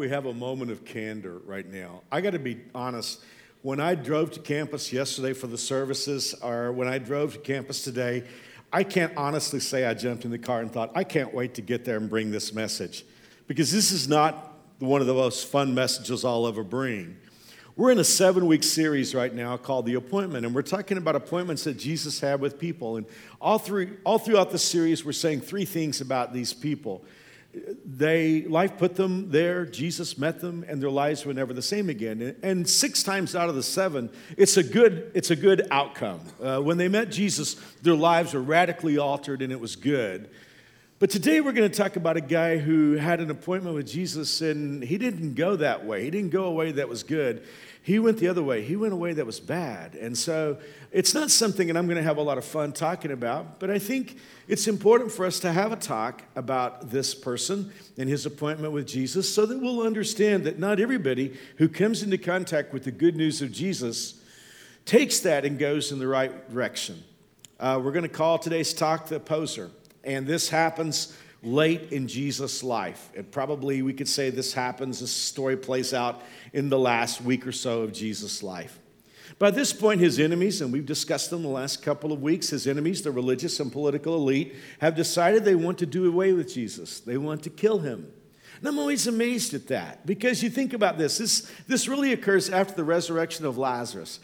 we have a moment of candor right now? I got to be honest. When I drove to campus yesterday for the services, or when I drove to campus today, I can't honestly say I jumped in the car and thought, I can't wait to get there and bring this message. Because this is not one of the most fun messages I'll ever bring. We're in a seven week series right now called The Appointment, and we're talking about appointments that Jesus had with people. And all, three, all throughout the series, we're saying three things about these people they life put them there jesus met them and their lives were never the same again. And six times out of the seven it's a good it's a good outcome. Uh, when they met jesus their lives were radically altered and it was good. But today we're going to talk about a guy who had an appointment with jesus and he didn't go that way. He didn't go a way that was good he went the other way. He went a way that was bad. And so it's not something that I'm going to have a lot of fun talking about, but I think it's important for us to have a talk about this person and his appointment with Jesus so that we'll understand that not everybody who comes into contact with the good news of Jesus takes that and goes in the right direction. Uh, we're going to call today's talk the poser. And this happens late in Jesus' life. And probably we could say this happens, this story plays out in the last week or so of Jesus' life. By this point, his enemies, and we've discussed them the last couple of weeks, his enemies, the religious and political elite, have decided they want to do away with Jesus. They want to kill him. And I'm always amazed at that because you think about this. This, this really occurs after the resurrection of Lazarus.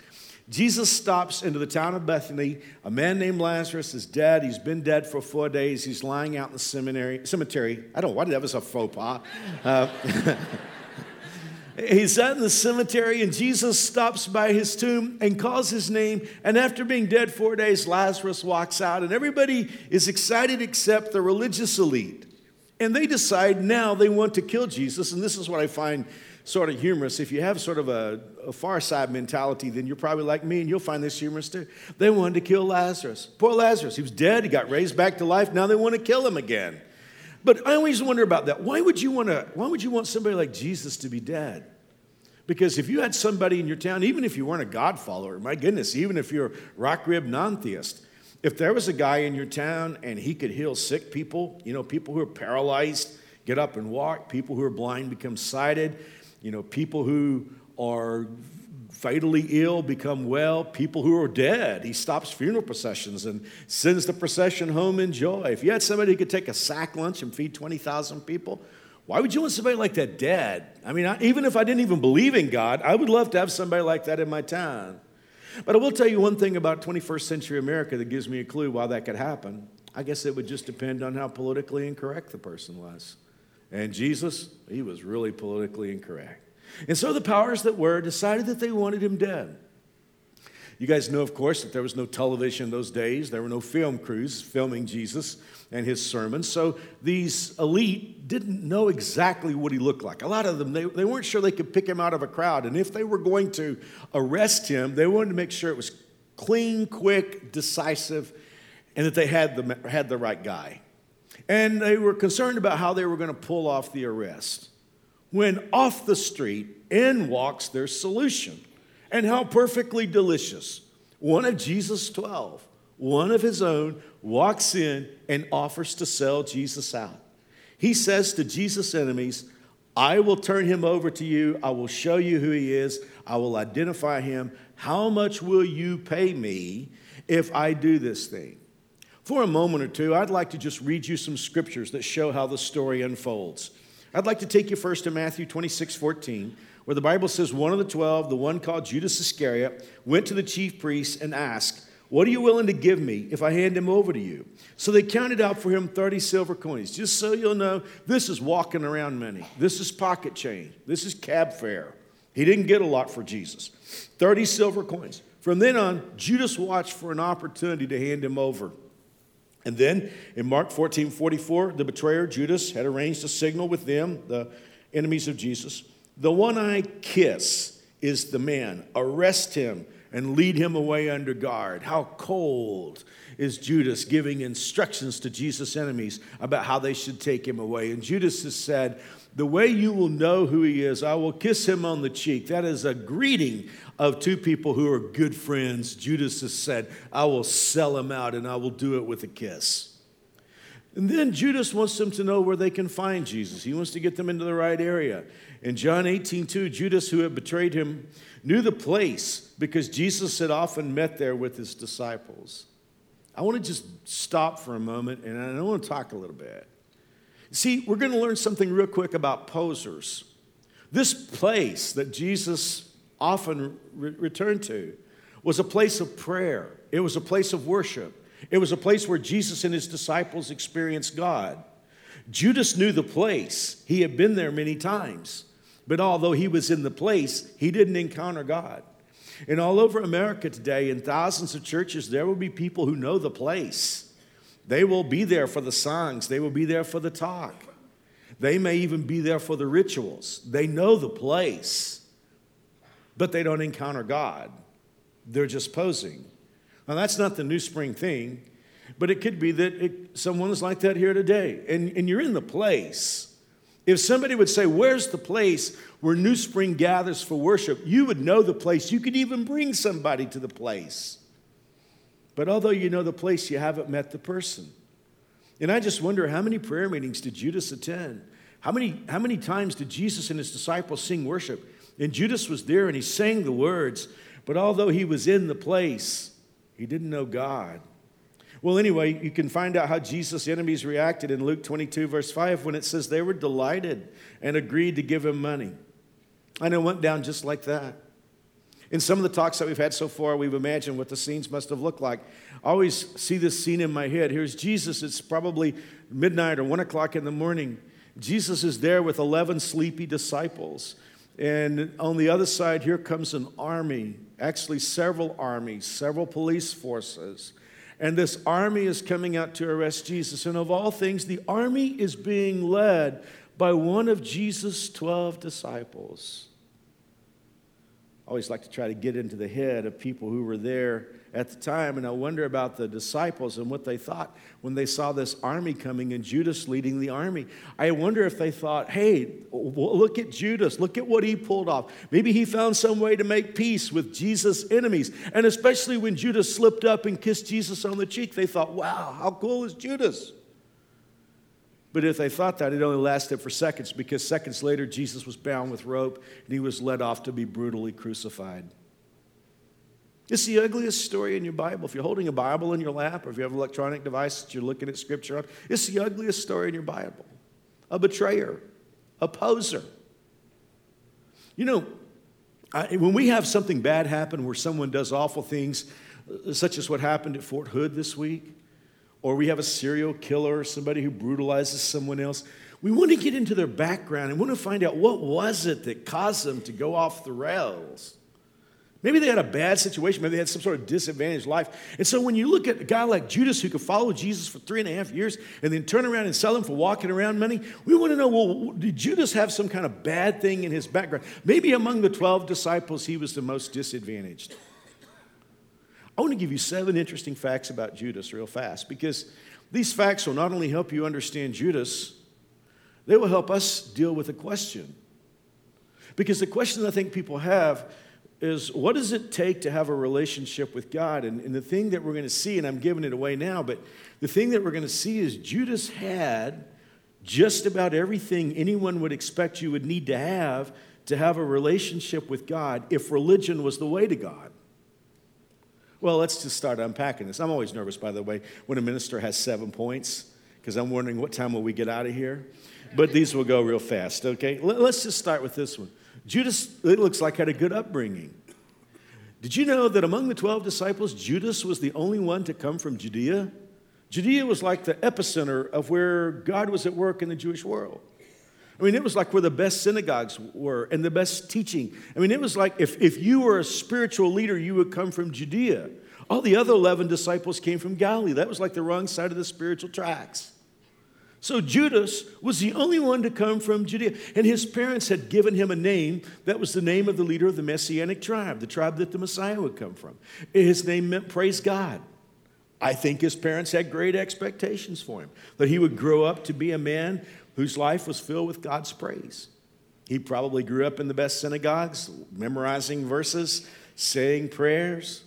Jesus stops into the town of Bethany. A man named Lazarus is dead. He's been dead for four days. He's lying out in the seminary, cemetery. I don't know why that was a faux pas. Uh, he's in the cemetery, and Jesus stops by his tomb and calls his name. And after being dead four days, Lazarus walks out, and everybody is excited except the religious elite. And they decide now they want to kill Jesus. And this is what I find sort of humorous. If you have sort of a, a, far side mentality, then you're probably like me and you'll find this humorous too. They wanted to kill Lazarus. Poor Lazarus. He was dead. He got raised back to life. Now they want to kill him again. But I always wonder about that. Why would you want to, why would you want somebody like Jesus to be dead? Because if you had somebody in your town, even if you weren't a God follower, my goodness, even if you're rock rib non theist, if there was a guy in your town and he could heal sick people, you know, people who are paralyzed get up and walk, people who are blind become sighted, you know, people who are fatally ill become well, people who are dead. He stops funeral processions and sends the procession home in joy. If you had somebody who could take a sack lunch and feed 20,000 people, why would you want somebody like that dead? I mean, I, even if I didn't even believe in God, I would love to have somebody like that in my town. But I will tell you one thing about 21st century America that gives me a clue why that could happen. I guess it would just depend on how politically incorrect the person was. And Jesus, he was really politically incorrect. And so the powers that were decided that they wanted him dead. You guys know, of course, that there was no television in those days. There were no film crews filming Jesus and his sermons. So these elite didn't know exactly what he looked like. A lot of them, they, they weren't sure they could pick him out of a crowd. And if they were going to arrest him, they wanted to make sure it was clean, quick, decisive, and that they had the, had the right guy. And they were concerned about how they were going to pull off the arrest. When off the street, in walks their solution. And how perfectly delicious. One of Jesus' 12, one of his own, walks in and offers to sell Jesus out. He says to Jesus' enemies, I will turn him over to you. I will show you who he is. I will identify him. How much will you pay me if I do this thing? For a moment or two, I'd like to just read you some scriptures that show how the story unfolds. I'd like to take you first to Matthew 26 14, where the Bible says one of the twelve, the one called Judas Iscariot, went to the chief priests and asked, What are you willing to give me if I hand him over to you? So they counted out for him 30 silver coins. Just so you'll know, this is walking around money. This is pocket change. This is cab fare. He didn't get a lot for Jesus. 30 silver coins. From then on, Judas watched for an opportunity to hand him over. And then in Mark 14 44, the betrayer, Judas, had arranged a signal with them, the enemies of Jesus. The one I kiss is the man. Arrest him and lead him away under guard. How cold is Judas giving instructions to Jesus' enemies about how they should take him away. And Judas has said, The way you will know who he is, I will kiss him on the cheek. That is a greeting of two people who are good friends. Judas has said, I will sell him out and I will do it with a kiss. And then Judas wants them to know where they can find Jesus. He wants to get them into the right area. In John 18, 2, Judas, who had betrayed him, knew the place because Jesus had often met there with his disciples. I want to just stop for a moment and I want to talk a little bit. See, we're going to learn something real quick about posers. This place that Jesus often re- returned to was a place of prayer, it was a place of worship, it was a place where Jesus and his disciples experienced God. Judas knew the place, he had been there many times. But although he was in the place, he didn't encounter God. And all over America today, in thousands of churches, there will be people who know the place. They will be there for the songs, they will be there for the talk. They may even be there for the rituals. They know the place, but they don't encounter God. They're just posing. Now, that's not the New Spring thing, but it could be that it, someone's like that here today, and, and you're in the place. If somebody would say, Where's the place where New Spring gathers for worship? You would know the place. You could even bring somebody to the place. But although you know the place, you haven't met the person. And I just wonder how many prayer meetings did Judas attend? How many, how many times did Jesus and his disciples sing worship? And Judas was there and he sang the words, but although he was in the place, he didn't know God. Well, anyway, you can find out how Jesus' enemies reacted in Luke 22, verse 5, when it says they were delighted and agreed to give him money. And it went down just like that. In some of the talks that we've had so far, we've imagined what the scenes must have looked like. I always see this scene in my head. Here's Jesus. It's probably midnight or one o'clock in the morning. Jesus is there with 11 sleepy disciples. And on the other side, here comes an army, actually, several armies, several police forces. And this army is coming out to arrest Jesus. And of all things, the army is being led by one of Jesus' 12 disciples. I always like to try to get into the head of people who were there at the time, and I wonder about the disciples and what they thought when they saw this army coming and Judas leading the army. I wonder if they thought, hey, look at Judas, look at what he pulled off. Maybe he found some way to make peace with Jesus' enemies. And especially when Judas slipped up and kissed Jesus on the cheek, they thought, wow, how cool is Judas? But if they thought that, it only lasted for seconds because seconds later, Jesus was bound with rope and he was led off to be brutally crucified. It's the ugliest story in your Bible. If you're holding a Bible in your lap or if you have an electronic device that you're looking at scripture on, it's the ugliest story in your Bible. A betrayer, a poser. You know, I, when we have something bad happen where someone does awful things, uh, such as what happened at Fort Hood this week, or we have a serial killer or somebody who brutalizes someone else, we want to get into their background and want to find out what was it that caused them to go off the rails. Maybe they had a bad situation. Maybe they had some sort of disadvantaged life. And so when you look at a guy like Judas who could follow Jesus for three and a half years and then turn around and sell him for walking around money, we want to know well, did Judas have some kind of bad thing in his background? Maybe among the 12 disciples, he was the most disadvantaged. I want to give you seven interesting facts about Judas real fast because these facts will not only help you understand Judas, they will help us deal with a question. Because the question I think people have is what does it take to have a relationship with God? And, and the thing that we're going to see, and I'm giving it away now, but the thing that we're going to see is Judas had just about everything anyone would expect you would need to have to have a relationship with God if religion was the way to God. Well, let's just start unpacking this. I'm always nervous, by the way, when a minister has seven points, because I'm wondering what time will we get out of here. But these will go real fast, okay? Let's just start with this one. Judas, it looks like, had a good upbringing. Did you know that among the 12 disciples, Judas was the only one to come from Judea? Judea was like the epicenter of where God was at work in the Jewish world. I mean, it was like where the best synagogues were and the best teaching. I mean, it was like if, if you were a spiritual leader, you would come from Judea. All the other 11 disciples came from Galilee. That was like the wrong side of the spiritual tracks. So Judas was the only one to come from Judea. And his parents had given him a name that was the name of the leader of the Messianic tribe, the tribe that the Messiah would come from. His name meant praise God. I think his parents had great expectations for him, that he would grow up to be a man whose life was filled with God's praise. He probably grew up in the best synagogues, memorizing verses, saying prayers.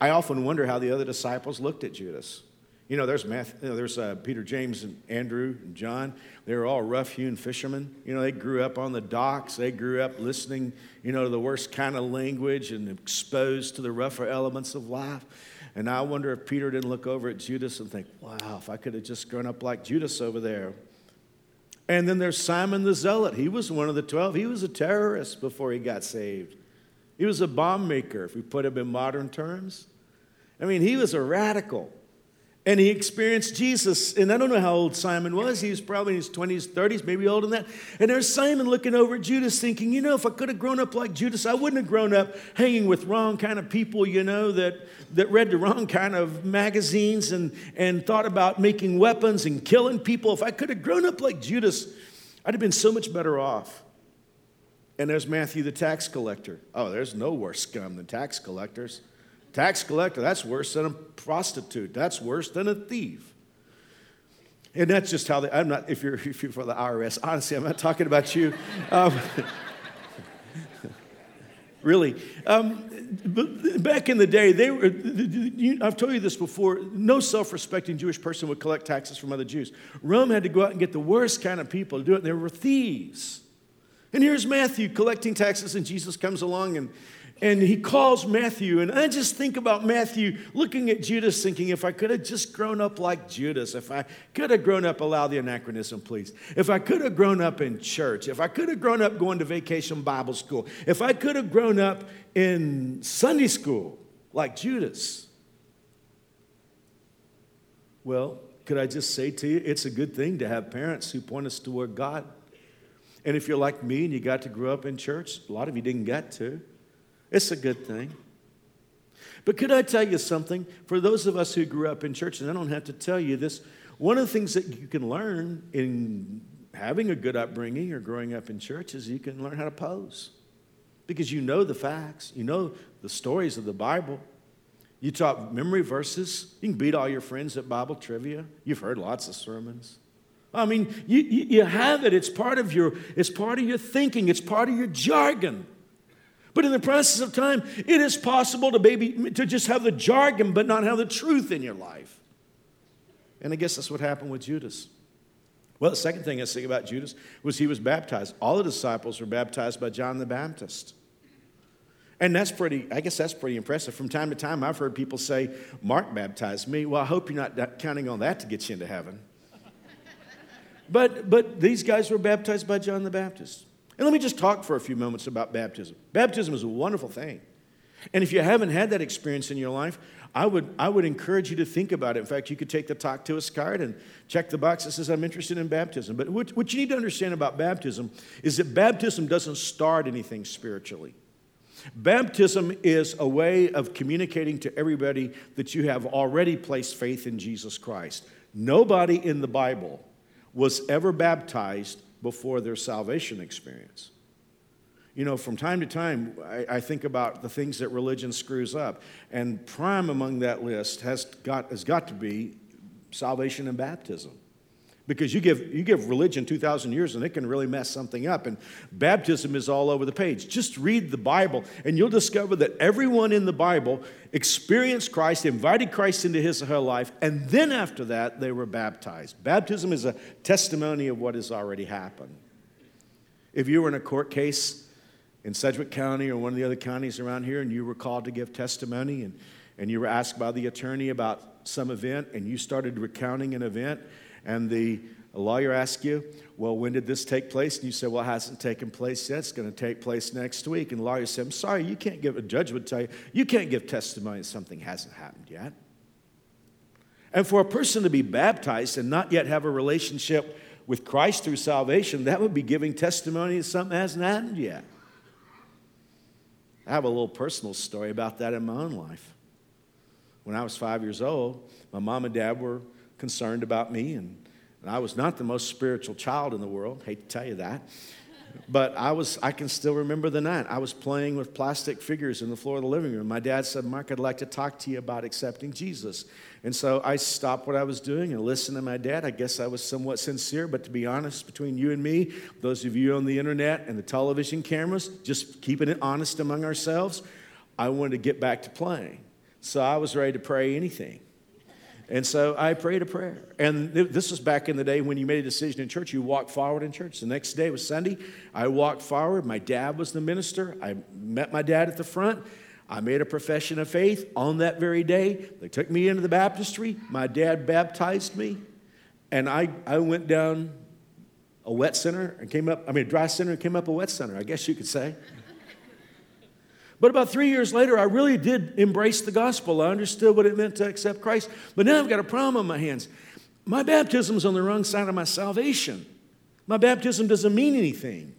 I often wonder how the other disciples looked at Judas. You know, there's, Matthew, you know, there's uh, Peter, James, and Andrew, and John. They were all rough hewn fishermen. You know, they grew up on the docks. They grew up listening, you know, to the worst kind of language and exposed to the rougher elements of life. And I wonder if Peter didn't look over at Judas and think, wow, if I could have just grown up like Judas over there. And then there's Simon the Zealot. He was one of the 12. He was a terrorist before he got saved. He was a bomb maker, if we put him in modern terms. I mean, he was a radical. And he experienced Jesus. And I don't know how old Simon was. He was probably in his 20s, 30s, maybe older than that. And there's Simon looking over at Judas thinking, you know, if I could have grown up like Judas, I wouldn't have grown up hanging with wrong kind of people, you know, that, that read the wrong kind of magazines and, and thought about making weapons and killing people. If I could have grown up like Judas, I'd have been so much better off. And there's Matthew the tax collector. Oh, there's no worse scum than tax collectors. Tax collector, that's worse than a prostitute. That's worse than a thief. And that's just how they, I'm not, if you're, if you're for the IRS, honestly, I'm not talking about you. Um, really. Um, but back in the day, they were, I've told you this before, no self respecting Jewish person would collect taxes from other Jews. Rome had to go out and get the worst kind of people to do it. They were thieves. And here's Matthew collecting taxes, and Jesus comes along and and he calls Matthew. And I just think about Matthew looking at Judas, thinking, if I could have just grown up like Judas, if I could have grown up, allow the anachronism, please. If I could have grown up in church, if I could have grown up going to vacation Bible school, if I could have grown up in Sunday school like Judas. Well, could I just say to you, it's a good thing to have parents who point us toward God. And if you're like me and you got to grow up in church, a lot of you didn't get to. It's a good thing. But could I tell you something? For those of us who grew up in church, and I don't have to tell you this, one of the things that you can learn in having a good upbringing or growing up in church is you can learn how to pose. Because you know the facts, you know the stories of the Bible. You taught memory verses. You can beat all your friends at Bible trivia. You've heard lots of sermons. I mean, you, you, you have it. It's part of your, it's part of your thinking. It's part of your jargon. But in the process of time, it is possible to maybe to just have the jargon but not have the truth in your life. And I guess that's what happened with Judas. Well, the second thing I say about Judas was he was baptized. All the disciples were baptized by John the Baptist. And that's pretty, I guess that's pretty impressive. From time to time, I've heard people say, Mark baptized me. Well, I hope you're not counting on that to get you into heaven. but, but these guys were baptized by John the Baptist. And let me just talk for a few moments about baptism. Baptism is a wonderful thing. And if you haven't had that experience in your life, I would, I would encourage you to think about it. In fact, you could take the talk to us card and check the box that says, I'm interested in baptism. But what, what you need to understand about baptism is that baptism doesn't start anything spiritually. Baptism is a way of communicating to everybody that you have already placed faith in Jesus Christ. Nobody in the Bible was ever baptized before their salvation experience. You know, from time to time, I, I, think about the things that religion screws up, and prime among that list has got, has got to be salvation and baptism. Because you give, you give religion 2,000 years and it can really mess something up. And baptism is all over the page. Just read the Bible and you'll discover that everyone in the Bible experienced Christ, invited Christ into his or her life, and then after that, they were baptized. Baptism is a testimony of what has already happened. If you were in a court case in Sedgwick County or one of the other counties around here and you were called to give testimony and, and you were asked by the attorney about some event and you started recounting an event, and the lawyer asks you, Well, when did this take place? And you say, Well, it hasn't taken place yet. It's going to take place next week. And the lawyer says, I'm sorry, you can't give, a judge would tell you, you can't give testimony that something hasn't happened yet. And for a person to be baptized and not yet have a relationship with Christ through salvation, that would be giving testimony that something hasn't happened yet. I have a little personal story about that in my own life. When I was five years old, my mom and dad were concerned about me, and, and I was not the most spiritual child in the world. Hate to tell you that. But I was, I can still remember the night. I was playing with plastic figures in the floor of the living room. My dad said, Mark, I'd like to talk to you about accepting Jesus. And so I stopped what I was doing and listened to my dad. I guess I was somewhat sincere, but to be honest, between you and me, those of you on the internet and the television cameras, just keeping it honest among ourselves, I wanted to get back to playing. So I was ready to pray anything. And so I prayed a prayer. And this was back in the day when you made a decision in church, you walked forward in church. The next day was Sunday. I walked forward. My dad was the minister. I met my dad at the front. I made a profession of faith on that very day. They took me into the baptistry. My dad baptized me. And I, I went down a wet center and came up, I mean, a dry center and came up a wet center, I guess you could say. But about three years later, I really did embrace the gospel. I understood what it meant to accept Christ. But now I've got a problem on my hands. My baptism's on the wrong side of my salvation. My baptism doesn't mean anything.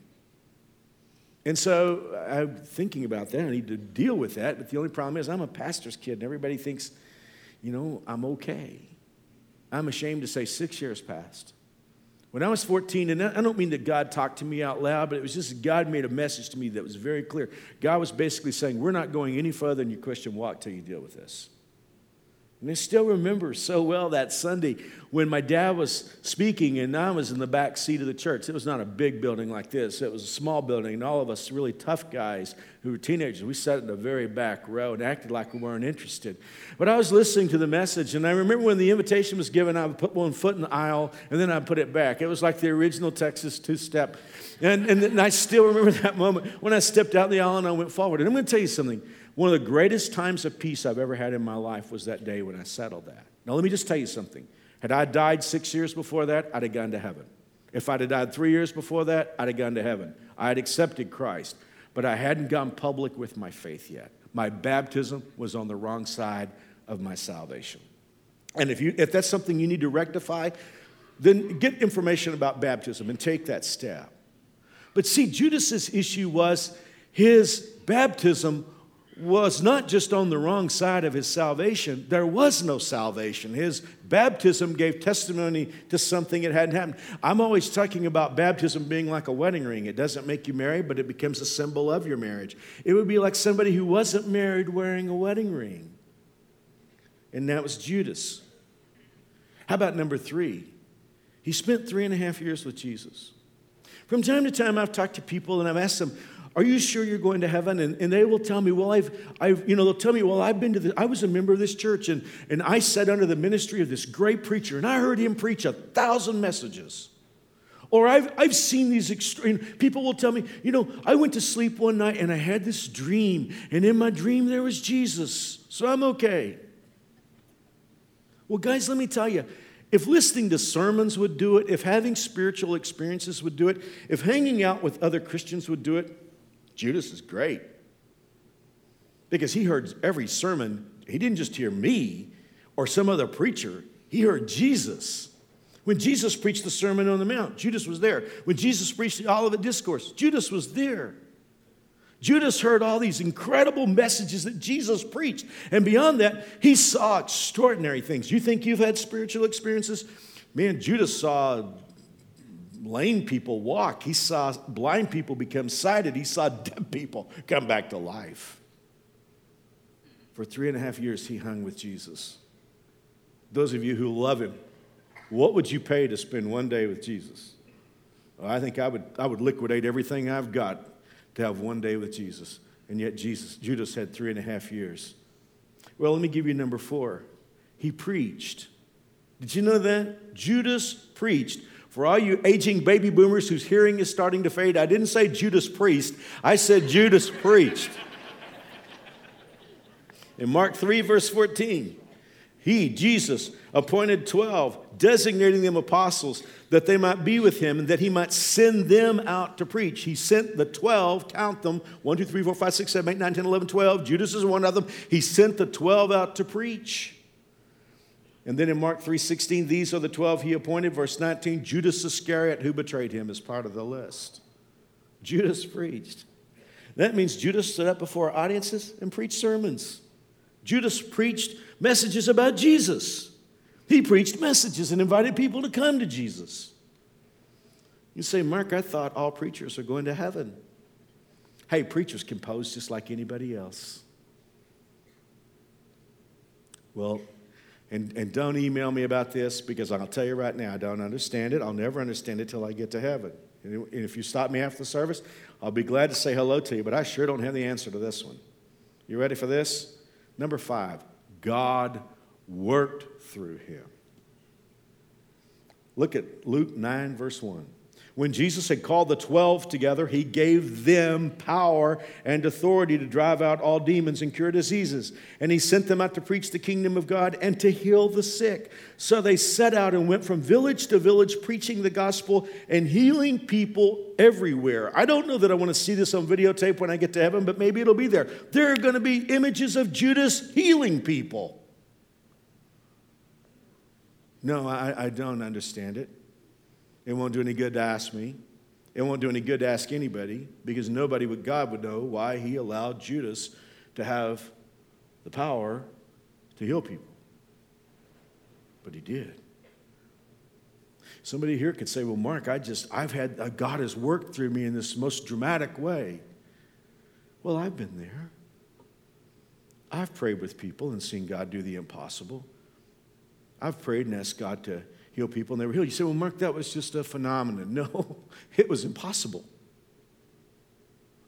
And so I'm thinking about that. I need to deal with that. But the only problem is I'm a pastor's kid, and everybody thinks, you know, I'm okay. I'm ashamed to say six years passed. When I was 14, and I don't mean that God talked to me out loud, but it was just God made a message to me that was very clear. God was basically saying, We're not going any further in your Christian walk till you deal with this. And I still remember so well that Sunday when my dad was speaking and I was in the back seat of the church. It was not a big building like this, it was a small building, and all of us really tough guys who were teenagers, we sat in the very back row and acted like we weren't interested. But I was listening to the message, and I remember when the invitation was given, I would put one foot in the aisle and then I'd put it back. It was like the original Texas two step. And, and I still remember that moment when I stepped out the aisle and I went forward. And I'm going to tell you something. One of the greatest times of peace I've ever had in my life was that day when I settled that. Now, let me just tell you something. Had I died six years before that, I'd have gone to heaven. If I'd have died three years before that, I'd have gone to heaven. I had accepted Christ, but I hadn't gone public with my faith yet. My baptism was on the wrong side of my salvation. And if, you, if that's something you need to rectify, then get information about baptism and take that step. But see, Judas's issue was his baptism was not just on the wrong side of his salvation, there was no salvation. His baptism gave testimony to something that hadn't happened. I'm always talking about baptism being like a wedding ring. It doesn't make you married, but it becomes a symbol of your marriage. It would be like somebody who wasn't married wearing a wedding ring. And that was Judas. How about number three? He spent three and a half years with Jesus. From time to time, I've talked to people and I've asked them, are you sure you're going to heaven? And, and they will tell me, Well, I've, I've, you know, they'll tell me, Well, I've been to the, I was a member of this church and, and I sat under the ministry of this great preacher and I heard him preach a thousand messages. Or I've, I've seen these extreme, people will tell me, you know, I went to sleep one night and I had this dream, and in my dream there was Jesus, so I'm okay. Well, guys, let me tell you, if listening to sermons would do it, if having spiritual experiences would do it, if hanging out with other Christians would do it, Judas is great because he heard every sermon. He didn't just hear me or some other preacher, he heard Jesus. When Jesus preached the Sermon on the Mount, Judas was there. When Jesus preached the Olivet Discourse, Judas was there. Judas heard all these incredible messages that Jesus preached. And beyond that, he saw extraordinary things. You think you've had spiritual experiences? Man, Judas saw lame people walk. He saw blind people become sighted. He saw dead people come back to life. For three and a half years, he hung with Jesus. Those of you who love him, what would you pay to spend one day with Jesus? Well, I think I would, I would liquidate everything I've got to have one day with Jesus. And yet, Jesus, Judas had three and a half years. Well, let me give you number four. He preached. Did you know that? Judas preached. For all you aging baby boomers whose hearing is starting to fade, I didn't say Judas priest, I said Judas preached. In Mark 3, verse 14, he, Jesus, appointed 12, designating them apostles, that they might be with him and that he might send them out to preach. He sent the 12, count them 1, 2, 3, 4, 5, 6, 7, 8, 9, 10, 11, 12. Judas is one of them. He sent the 12 out to preach. And then in Mark 3:16, these are the 12 he appointed. Verse 19, Judas Iscariot, who betrayed him, is part of the list. Judas preached. That means Judas stood up before audiences and preached sermons. Judas preached messages about Jesus. He preached messages and invited people to come to Jesus. You say, Mark, I thought all preachers are going to heaven. Hey, preachers compose just like anybody else. Well, and, and don't email me about this because I'll tell you right now, I don't understand it. I'll never understand it till I get to heaven. And if you stop me after the service, I'll be glad to say hello to you, but I sure don't have the answer to this one. You ready for this? Number five, God worked through him. Look at Luke 9, verse 1. When Jesus had called the 12 together, he gave them power and authority to drive out all demons and cure diseases. And he sent them out to preach the kingdom of God and to heal the sick. So they set out and went from village to village, preaching the gospel and healing people everywhere. I don't know that I want to see this on videotape when I get to heaven, but maybe it'll be there. There are going to be images of Judas healing people. No, I, I don't understand it. It won't do any good to ask me. It won't do any good to ask anybody because nobody but God would know why he allowed Judas to have the power to heal people. But he did. Somebody here could say, Well, Mark, I just, I've had, uh, God has worked through me in this most dramatic way. Well, I've been there. I've prayed with people and seen God do the impossible. I've prayed and asked God to heal people and they were healed. You say, well, Mark, that was just a phenomenon. No, it was impossible.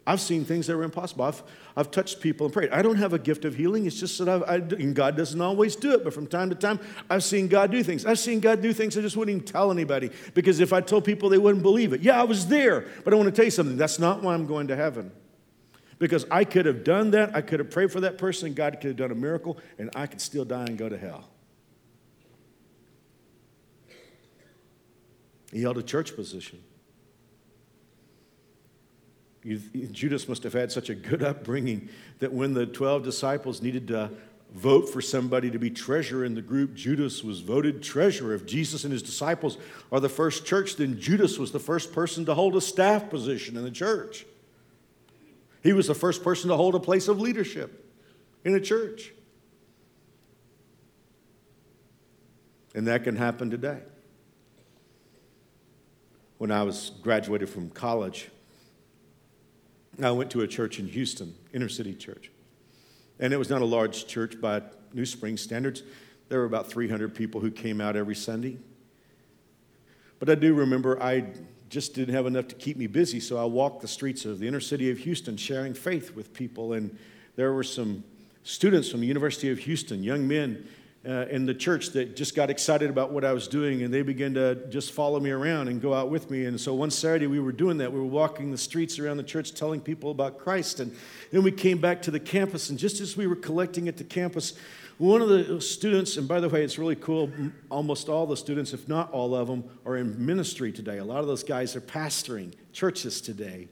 I've seen things that were impossible. I've, I've touched people and prayed. I don't have a gift of healing. It's just that I've, I, and God doesn't always do it, but from time to time, I've seen God do things. I've seen God do things I just wouldn't even tell anybody because if I told people, they wouldn't believe it. Yeah, I was there, but I want to tell you something. That's not why I'm going to heaven. Because I could have done that. I could have prayed for that person. God could have done a miracle, and I could still die and go to hell. He held a church position. Judas must have had such a good upbringing that when the 12 disciples needed to vote for somebody to be treasurer in the group, Judas was voted treasurer. If Jesus and his disciples are the first church, then Judas was the first person to hold a staff position in the church. He was the first person to hold a place of leadership in a church. And that can happen today when I was graduated from college, I went to a church in Houston, inner city church. And it was not a large church by New Spring standards. There were about 300 people who came out every Sunday. But I do remember I just didn't have enough to keep me busy, so I walked the streets of the inner city of Houston sharing faith with people. And there were some students from the University of Houston, young men uh, in the church that just got excited about what I was doing, and they began to just follow me around and go out with me. And so one Saturday we were doing that. We were walking the streets around the church telling people about Christ. And then we came back to the campus, and just as we were collecting at the campus, one of the students, and by the way, it's really cool, almost all the students, if not all of them, are in ministry today. A lot of those guys are pastoring churches today.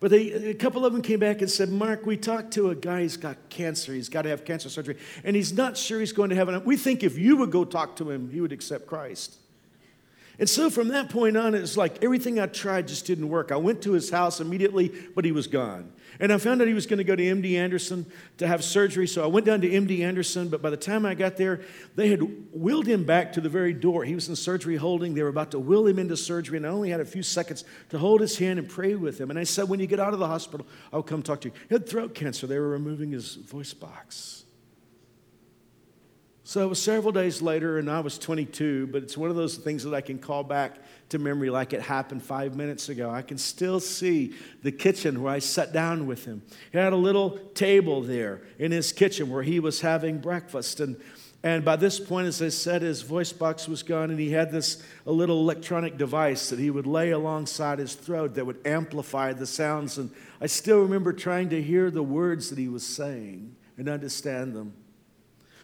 But they, a couple of them came back and said, Mark, we talked to a guy who's got cancer. He's got to have cancer surgery, and he's not sure he's going to heaven. We think if you would go talk to him, he would accept Christ. And so from that point on, it's like everything I tried just didn't work. I went to his house immediately, but he was gone. And I found out he was going to go to MD Anderson to have surgery. So I went down to MD Anderson, but by the time I got there, they had wheeled him back to the very door. He was in surgery holding. They were about to wheel him into surgery, and I only had a few seconds to hold his hand and pray with him. And I said, When you get out of the hospital, I'll come talk to you. He had throat cancer. They were removing his voice box. So it was several days later, and I was 22, but it's one of those things that I can call back to memory like it happened five minutes ago. I can still see the kitchen where I sat down with him. He had a little table there in his kitchen where he was having breakfast. And, and by this point, as I said, his voice box was gone, and he had this a little electronic device that he would lay alongside his throat that would amplify the sounds. And I still remember trying to hear the words that he was saying and understand them.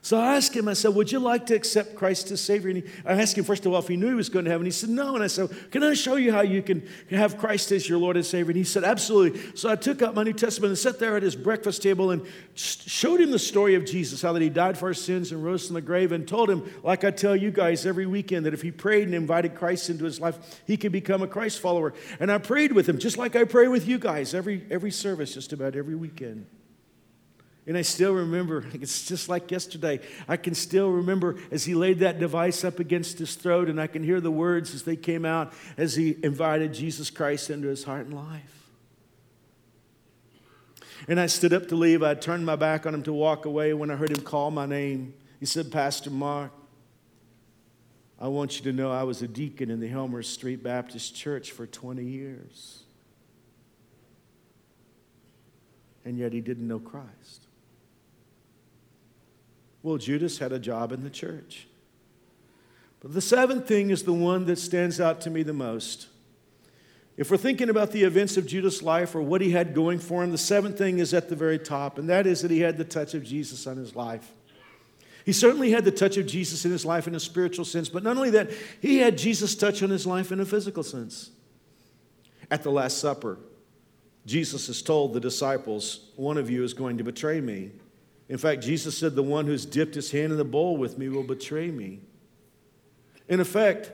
So I asked him, I said, Would you like to accept Christ as Savior? And he, I asked him, first of all, if he knew he was going to heaven. He said, No. And I said, Can I show you how you can have Christ as your Lord and Savior? And he said, Absolutely. So I took out my New Testament and sat there at his breakfast table and showed him the story of Jesus, how that he died for our sins and rose from the grave, and told him, like I tell you guys every weekend, that if he prayed and invited Christ into his life, he could become a Christ follower. And I prayed with him, just like I pray with you guys every, every service, just about every weekend. And I still remember, it's just like yesterday. I can still remember as he laid that device up against his throat, and I can hear the words as they came out as he invited Jesus Christ into his heart and life. And I stood up to leave. I turned my back on him to walk away when I heard him call my name. He said, Pastor Mark, I want you to know I was a deacon in the Helmer Street Baptist Church for 20 years. And yet he didn't know Christ. Well, Judas had a job in the church. But the seventh thing is the one that stands out to me the most. If we're thinking about the events of Judas' life or what he had going for him, the seventh thing is at the very top, and that is that he had the touch of Jesus on his life. He certainly had the touch of Jesus in his life in a spiritual sense, but not only that, he had Jesus' touch on his life in a physical sense. At the Last Supper, Jesus has told the disciples, One of you is going to betray me. In fact, Jesus said, The one who's dipped his hand in the bowl with me will betray me. In effect,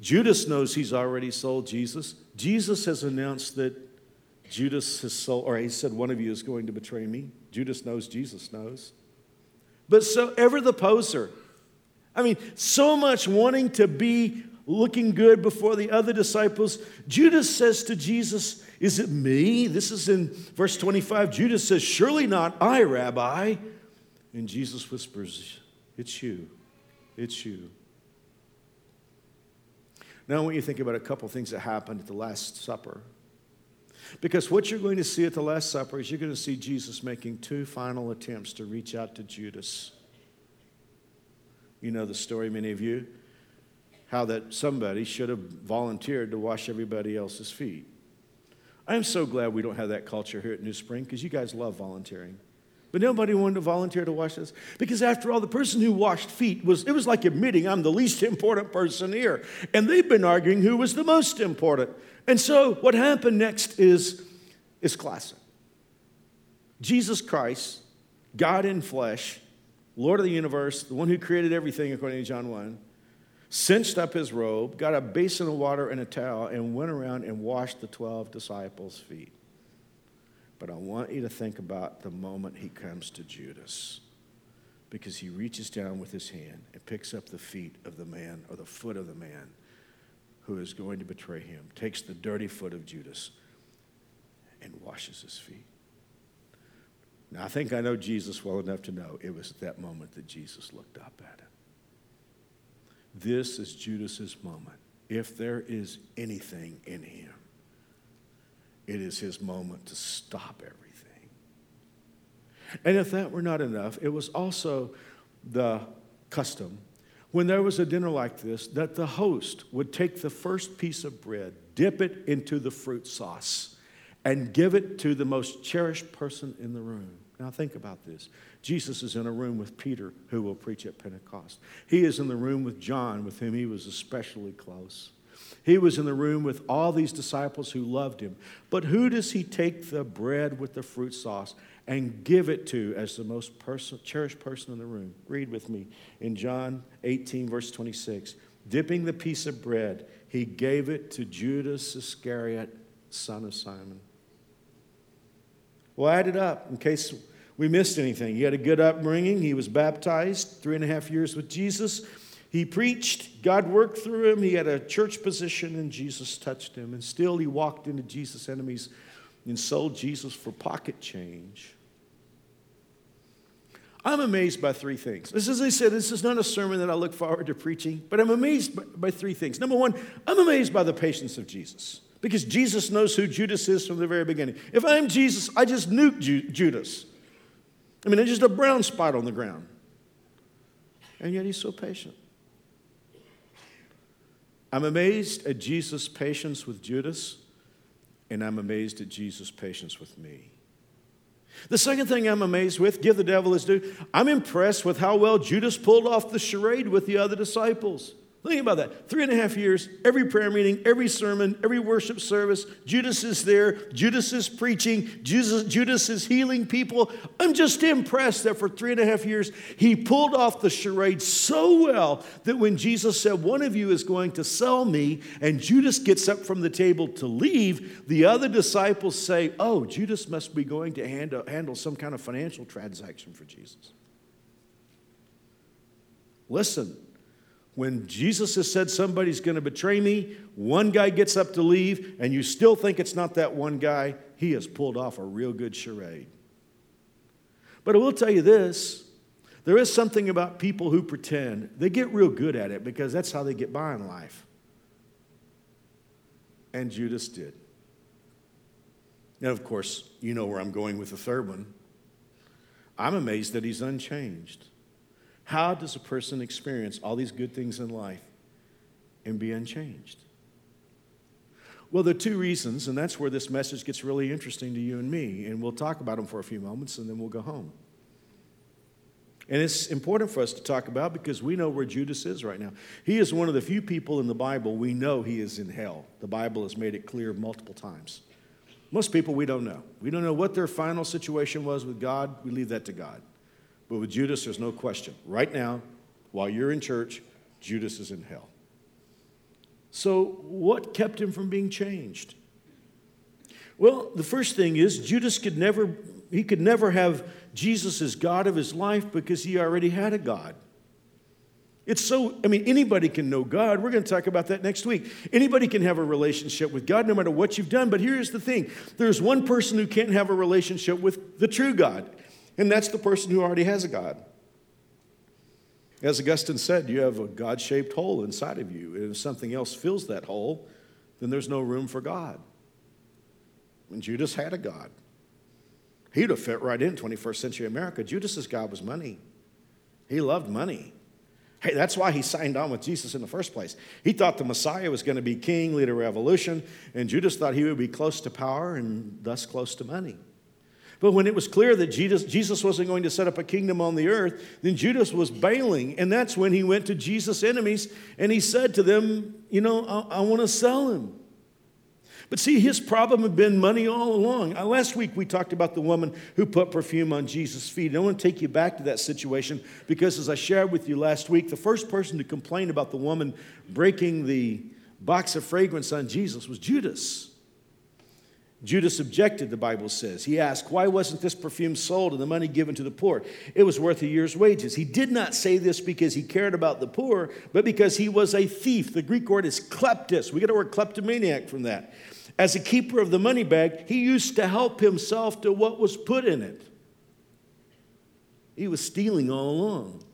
Judas knows he's already sold Jesus. Jesus has announced that Judas has sold, or he said, One of you is going to betray me. Judas knows, Jesus knows. But so ever the poser. I mean, so much wanting to be looking good before the other disciples. Judas says to Jesus, Is it me? This is in verse 25. Judas says, Surely not I, Rabbi. And Jesus whispers, It's you. It's you. Now, I want you to think about a couple things that happened at the Last Supper. Because what you're going to see at the Last Supper is you're going to see Jesus making two final attempts to reach out to Judas. You know the story, many of you, how that somebody should have volunteered to wash everybody else's feet. I'm so glad we don't have that culture here at New Spring because you guys love volunteering. But nobody wanted to volunteer to wash us because after all, the person who washed feet was it was like admitting I'm the least important person here. And they've been arguing who was the most important. And so what happened next is, is classic. Jesus Christ, God in flesh, Lord of the universe, the one who created everything, according to John 1, cinched up his robe, got a basin of water and a towel, and went around and washed the 12 disciples' feet. But I want you to think about the moment he comes to Judas because he reaches down with his hand and picks up the feet of the man or the foot of the man who is going to betray him, takes the dirty foot of Judas and washes his feet. Now, I think I know Jesus well enough to know it was at that moment that Jesus looked up at him. This is Judas's moment. If there is anything in him, it is his moment to stop everything. And if that were not enough, it was also the custom when there was a dinner like this that the host would take the first piece of bread, dip it into the fruit sauce, and give it to the most cherished person in the room. Now, think about this. Jesus is in a room with Peter, who will preach at Pentecost. He is in the room with John, with whom he was especially close. He was in the room with all these disciples who loved him. But who does he take the bread with the fruit sauce and give it to as the most person, cherished person in the room? Read with me in John 18, verse 26. Dipping the piece of bread, he gave it to Judas Iscariot, son of Simon. Well, add it up in case we missed anything. He had a good upbringing. He was baptized, three and a half years with Jesus. He preached, God worked through him, he had a church position, and Jesus touched him. And still, he walked into Jesus' enemies and sold Jesus for pocket change. I'm amazed by three things. This, as I said, this is not a sermon that I look forward to preaching, but I'm amazed by, by three things. Number one, I'm amazed by the patience of Jesus because Jesus knows who Judas is from the very beginning. If I'm Jesus, I just nuke Ju- Judas. I mean, it's just a brown spot on the ground. And yet he's so patient. I'm amazed at Jesus' patience with Judas, and I'm amazed at Jesus' patience with me. The second thing I'm amazed with, give the devil his due, I'm impressed with how well Judas pulled off the charade with the other disciples. Think about that. Three and a half years, every prayer meeting, every sermon, every worship service, Judas is there, Judas is preaching, Judas, Judas is healing people. I'm just impressed that for three and a half years, he pulled off the charade so well that when Jesus said, One of you is going to sell me, and Judas gets up from the table to leave, the other disciples say, Oh, Judas must be going to handle, handle some kind of financial transaction for Jesus. Listen, when Jesus has said somebody's going to betray me, one guy gets up to leave, and you still think it's not that one guy, he has pulled off a real good charade. But I will tell you this there is something about people who pretend. They get real good at it because that's how they get by in life. And Judas did. And of course, you know where I'm going with the third one. I'm amazed that he's unchanged. How does a person experience all these good things in life and be unchanged? Well, there are two reasons, and that's where this message gets really interesting to you and me. And we'll talk about them for a few moments and then we'll go home. And it's important for us to talk about because we know where Judas is right now. He is one of the few people in the Bible we know he is in hell. The Bible has made it clear multiple times. Most people we don't know. We don't know what their final situation was with God. We leave that to God. But with Judas, there's no question. Right now, while you're in church, Judas is in hell. So, what kept him from being changed? Well, the first thing is Judas could never he could never have Jesus as God of his life because he already had a God. It's so, I mean, anybody can know God. We're going to talk about that next week. Anybody can have a relationship with God no matter what you've done. But here's the thing there's one person who can't have a relationship with the true God, and that's the person who already has a God. As Augustine said, you have a God shaped hole inside of you. And if something else fills that hole, then there's no room for God. And Judas had a God. He'd have fit right in 21st century America. Judas's God was money. He loved money. Hey, that's why he signed on with Jesus in the first place. He thought the Messiah was going to be king, lead a revolution, and Judas thought he would be close to power and thus close to money. But when it was clear that Jesus, Jesus wasn't going to set up a kingdom on the earth, then Judas was bailing. And that's when he went to Jesus' enemies and he said to them, You know, I, I want to sell him. But see, his problem had been money all along. Uh, last week we talked about the woman who put perfume on Jesus' feet. And I want to take you back to that situation because, as I shared with you last week, the first person to complain about the woman breaking the box of fragrance on Jesus was Judas. Judas objected, the Bible says. He asked, Why wasn't this perfume sold and the money given to the poor? It was worth a year's wages. He did not say this because he cared about the poor, but because he was a thief. The Greek word is kleptis. We get the word kleptomaniac from that. As a keeper of the money bag, he used to help himself to what was put in it. He was stealing all along.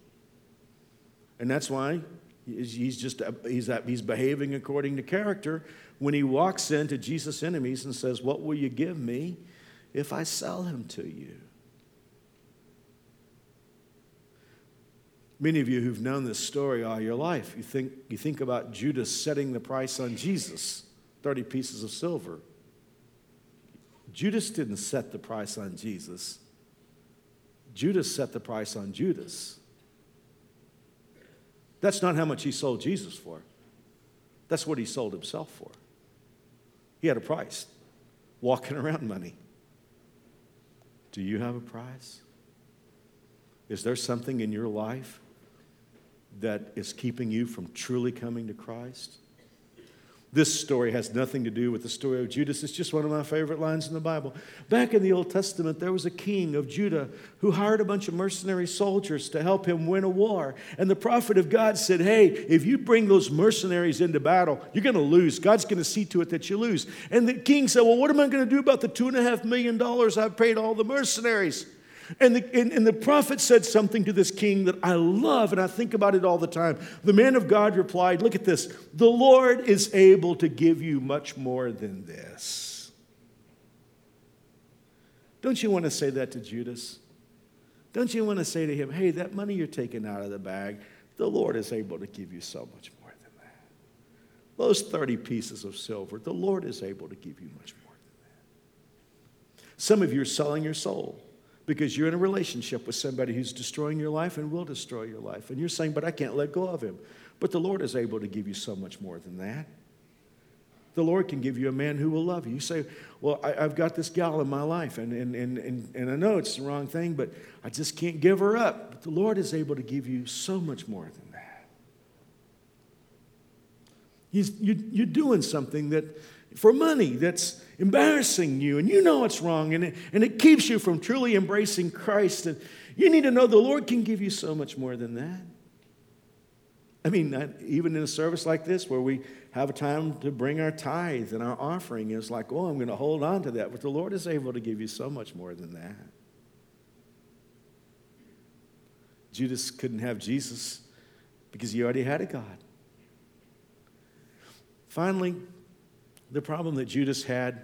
And that's why he's just he's, he's behaving according to character when he walks into Jesus' enemies and says, What will you give me if I sell him to you? Many of you who've known this story all your life, you think, you think about Judas setting the price on Jesus. 30 pieces of silver. Judas didn't set the price on Jesus, Judas set the price on Judas. That's not how much he sold Jesus for. That's what he sold himself for. He had a price walking around money. Do you have a price? Is there something in your life that is keeping you from truly coming to Christ? This story has nothing to do with the story of Judas. It's just one of my favorite lines in the Bible. Back in the Old Testament, there was a king of Judah who hired a bunch of mercenary soldiers to help him win a war. And the prophet of God said, Hey, if you bring those mercenaries into battle, you're going to lose. God's going to see to it that you lose. And the king said, Well, what am I going to do about the two and a half million dollars I've paid all the mercenaries? And the, and, and the prophet said something to this king that I love, and I think about it all the time. The man of God replied, Look at this. The Lord is able to give you much more than this. Don't you want to say that to Judas? Don't you want to say to him, Hey, that money you're taking out of the bag, the Lord is able to give you so much more than that. Those 30 pieces of silver, the Lord is able to give you much more than that. Some of you are selling your soul because you're in a relationship with somebody who's destroying your life and will destroy your life. And you're saying, but I can't let go of him. But the Lord is able to give you so much more than that. The Lord can give you a man who will love you. You say, Well, I, have got this gal in my life, and, and, and, and, and I know it's the wrong thing, but I just can't give her up. But the Lord is able to give you so much more than that. He's, you, you're doing something that for money that's embarrassing you and you know it's wrong and it, and it keeps you from truly embracing Christ. And you need to know the Lord can give you so much more than that. I mean, even in a service like this where we have a time to bring our tithe and our offering, it's like, oh, I'm going to hold on to that. But the Lord is able to give you so much more than that. Judas couldn't have Jesus because he already had a God. Finally, the problem that Judas had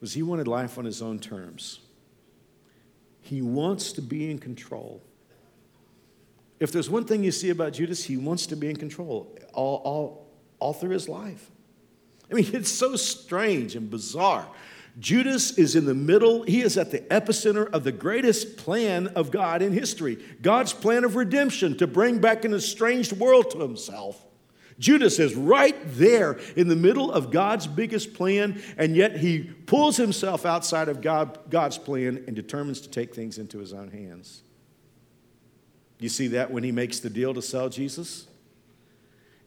was he wanted life on his own terms. He wants to be in control. If there's one thing you see about Judas, he wants to be in control all, all, all through his life. I mean, it's so strange and bizarre. Judas is in the middle, he is at the epicenter of the greatest plan of God in history God's plan of redemption to bring back an estranged world to himself. Judas is right there in the middle of God's biggest plan, and yet he pulls himself outside of God, God's plan and determines to take things into his own hands. You see that when he makes the deal to sell Jesus?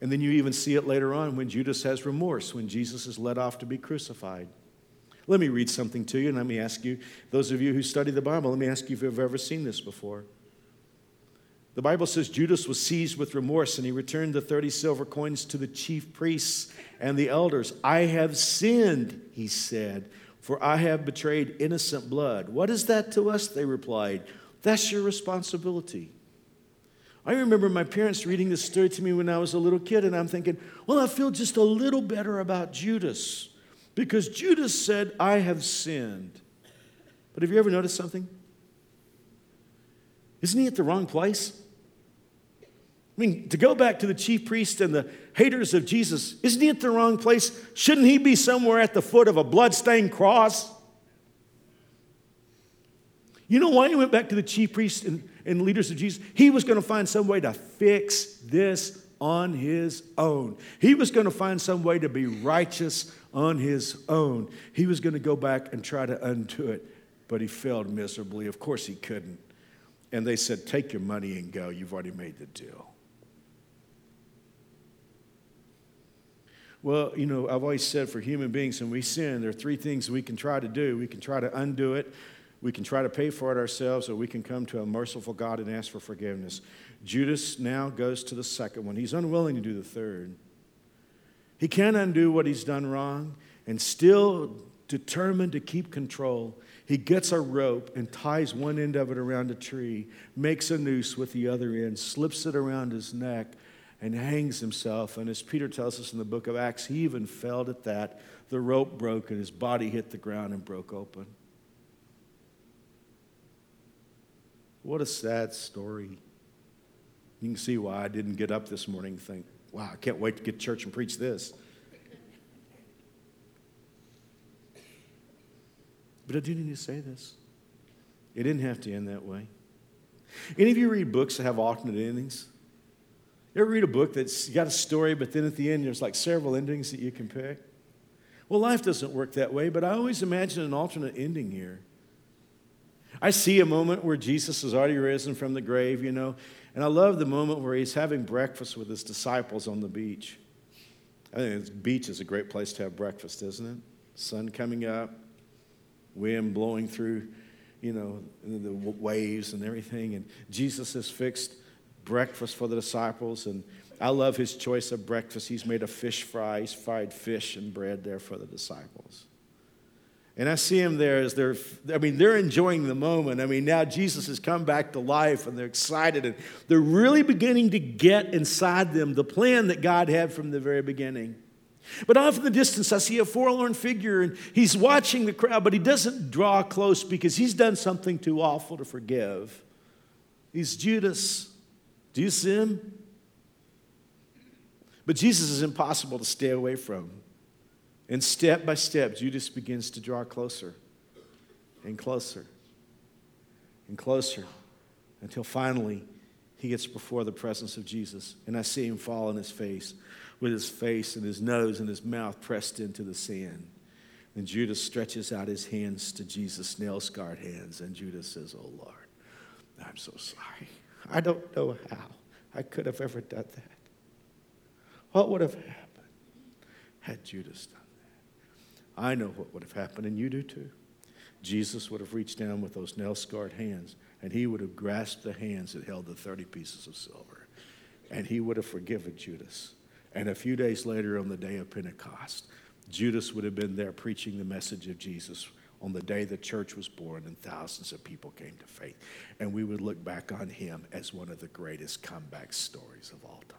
And then you even see it later on when Judas has remorse, when Jesus is led off to be crucified. Let me read something to you, and let me ask you, those of you who study the Bible, let me ask you if you've ever seen this before. The Bible says Judas was seized with remorse and he returned the 30 silver coins to the chief priests and the elders. I have sinned, he said, for I have betrayed innocent blood. What is that to us? They replied. That's your responsibility. I remember my parents reading this story to me when I was a little kid, and I'm thinking, well, I feel just a little better about Judas because Judas said, I have sinned. But have you ever noticed something? Isn't he at the wrong place? I mean, to go back to the chief priest and the haters of Jesus, isn't he at the wrong place? Shouldn't he be somewhere at the foot of a bloodstained cross? You know why he went back to the chief priests and, and leaders of Jesus? He was going to find some way to fix this on his own. He was going to find some way to be righteous on his own. He was going to go back and try to undo it, but he failed miserably. Of course, he couldn't. And they said, Take your money and go. You've already made the deal. Well, you know, I've always said for human beings, when we sin, there are three things we can try to do. We can try to undo it, we can try to pay for it ourselves, or we can come to a merciful God and ask for forgiveness. Judas now goes to the second one. He's unwilling to do the third. He can't undo what he's done wrong and still determined to keep control. He gets a rope and ties one end of it around a tree, makes a noose with the other end, slips it around his neck, and hangs himself. And as Peter tells us in the book of Acts, he even fell at that. The rope broke and his body hit the ground and broke open. What a sad story. You can see why I didn't get up this morning and think, wow, I can't wait to get to church and preach this. But I do need to say this. It didn't have to end that way. Any of you read books that have alternate endings? You ever read a book that's got a story, but then at the end there's like several endings that you can pick? Well, life doesn't work that way, but I always imagine an alternate ending here. I see a moment where Jesus has already risen from the grave, you know, and I love the moment where he's having breakfast with his disciples on the beach. I think the beach is a great place to have breakfast, isn't it? Sun coming up, wind blowing through, you know, the waves and everything. And Jesus has fixed breakfast for the disciples. And I love his choice of breakfast. He's made a fish fry, he's fried fish and bread there for the disciples. And I see him there as they're, I mean, they're enjoying the moment. I mean, now Jesus has come back to life and they're excited and they're really beginning to get inside them the plan that God had from the very beginning. But off in the distance, I see a forlorn figure, and he's watching the crowd, but he doesn't draw close because he's done something too awful to forgive. He's Judas. Do you see him? But Jesus is impossible to stay away from. And step by step, Judas begins to draw closer and closer and closer until finally he gets before the presence of Jesus. And I see him fall on his face with his face and his nose and his mouth pressed into the sand. And Judas stretches out his hands to Jesus' nail scarred hands. And Judas says, Oh Lord, I'm so sorry. I don't know how I could have ever done that. What would have happened had Judas done that? I know what would have happened, and you do too. Jesus would have reached down with those nail scarred hands, and he would have grasped the hands that held the 30 pieces of silver, and he would have forgiven Judas and a few days later, on the day of Pentecost, Judas would have been there preaching the message of Jesus on the day the church was born and thousands of people came to faith. And we would look back on him as one of the greatest comeback stories of all time.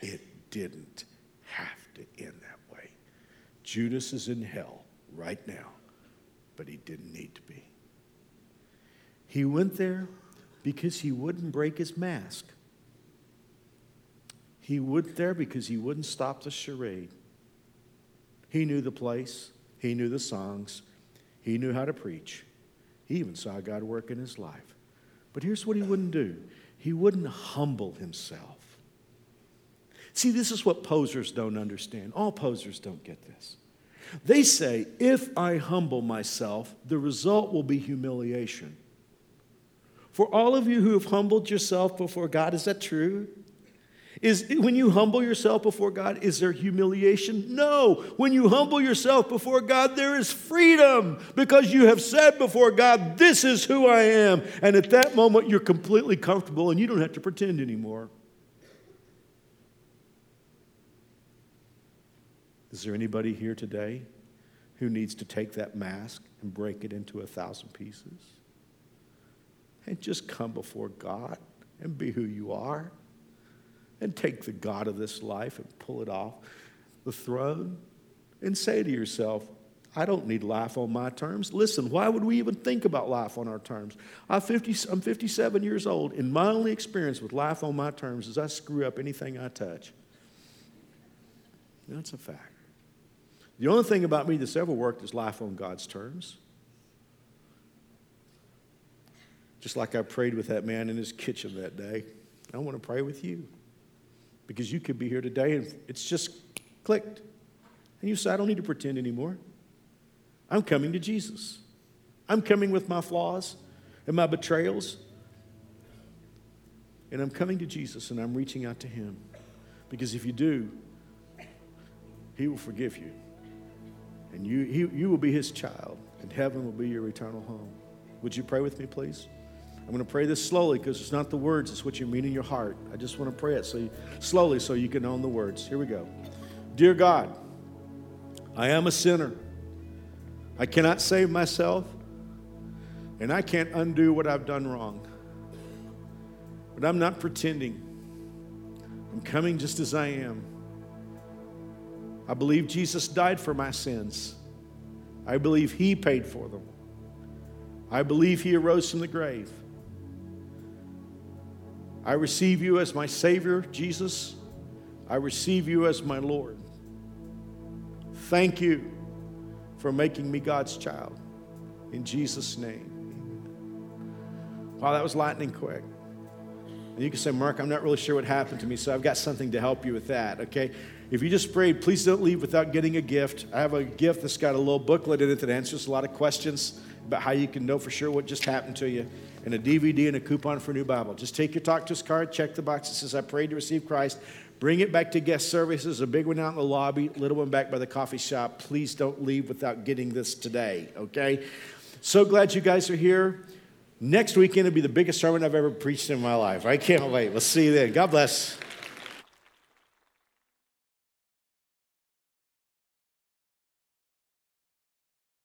It didn't have to end that way. Judas is in hell right now, but he didn't need to be. He went there because he wouldn't break his mask. He went there because he wouldn't stop the charade. He knew the place, he knew the songs, he knew how to preach. He even saw God work in his life. But here's what he wouldn't do he wouldn't humble himself. See, this is what posers don't understand. All posers don't get this. They say, if I humble myself, the result will be humiliation. For all of you who have humbled yourself before God, is that true? Is when you humble yourself before God, is there humiliation? No. When you humble yourself before God, there is freedom because you have said before God, This is who I am. And at that moment, you're completely comfortable and you don't have to pretend anymore. Is there anybody here today who needs to take that mask and break it into a thousand pieces? And just come before God and be who you are? And take the God of this life and pull it off the throne and say to yourself, I don't need life on my terms. Listen, why would we even think about life on our terms? I'm, 50, I'm 57 years old, and my only experience with life on my terms is I screw up anything I touch. That's a fact. The only thing about me that's ever worked is life on God's terms. Just like I prayed with that man in his kitchen that day, I want to pray with you. Because you could be here today and it's just clicked. And you say, I don't need to pretend anymore. I'm coming to Jesus. I'm coming with my flaws and my betrayals. And I'm coming to Jesus and I'm reaching out to Him. Because if you do, He will forgive you. And you, he, you will be his child, and heaven will be your eternal home. Would you pray with me, please? I'm going to pray this slowly because it's not the words, it's what you mean in your heart. I just want to pray it so you, slowly so you can own the words. Here we go. Dear God, I am a sinner. I cannot save myself, and I can't undo what I've done wrong. But I'm not pretending. I'm coming just as I am. I believe Jesus died for my sins. I believe He paid for them. I believe He arose from the grave. I receive you as my Savior, Jesus. I receive you as my Lord. Thank you for making me God's child. In Jesus' name. Wow, that was lightning quick. And you can say, Mark, I'm not really sure what happened to me, so I've got something to help you with that, okay? If you just prayed, please don't leave without getting a gift. I have a gift that's got a little booklet in it that answers a lot of questions about how you can know for sure what just happened to you, and a DVD and a coupon for a new Bible. Just take your talk to us card, check the box that says, I prayed to receive Christ. Bring it back to guest services, a big one out in the lobby, little one back by the coffee shop. Please don't leave without getting this today, okay? So glad you guys are here. Next weekend will be the biggest sermon I've ever preached in my life. I can't wait. We'll see you then. God bless.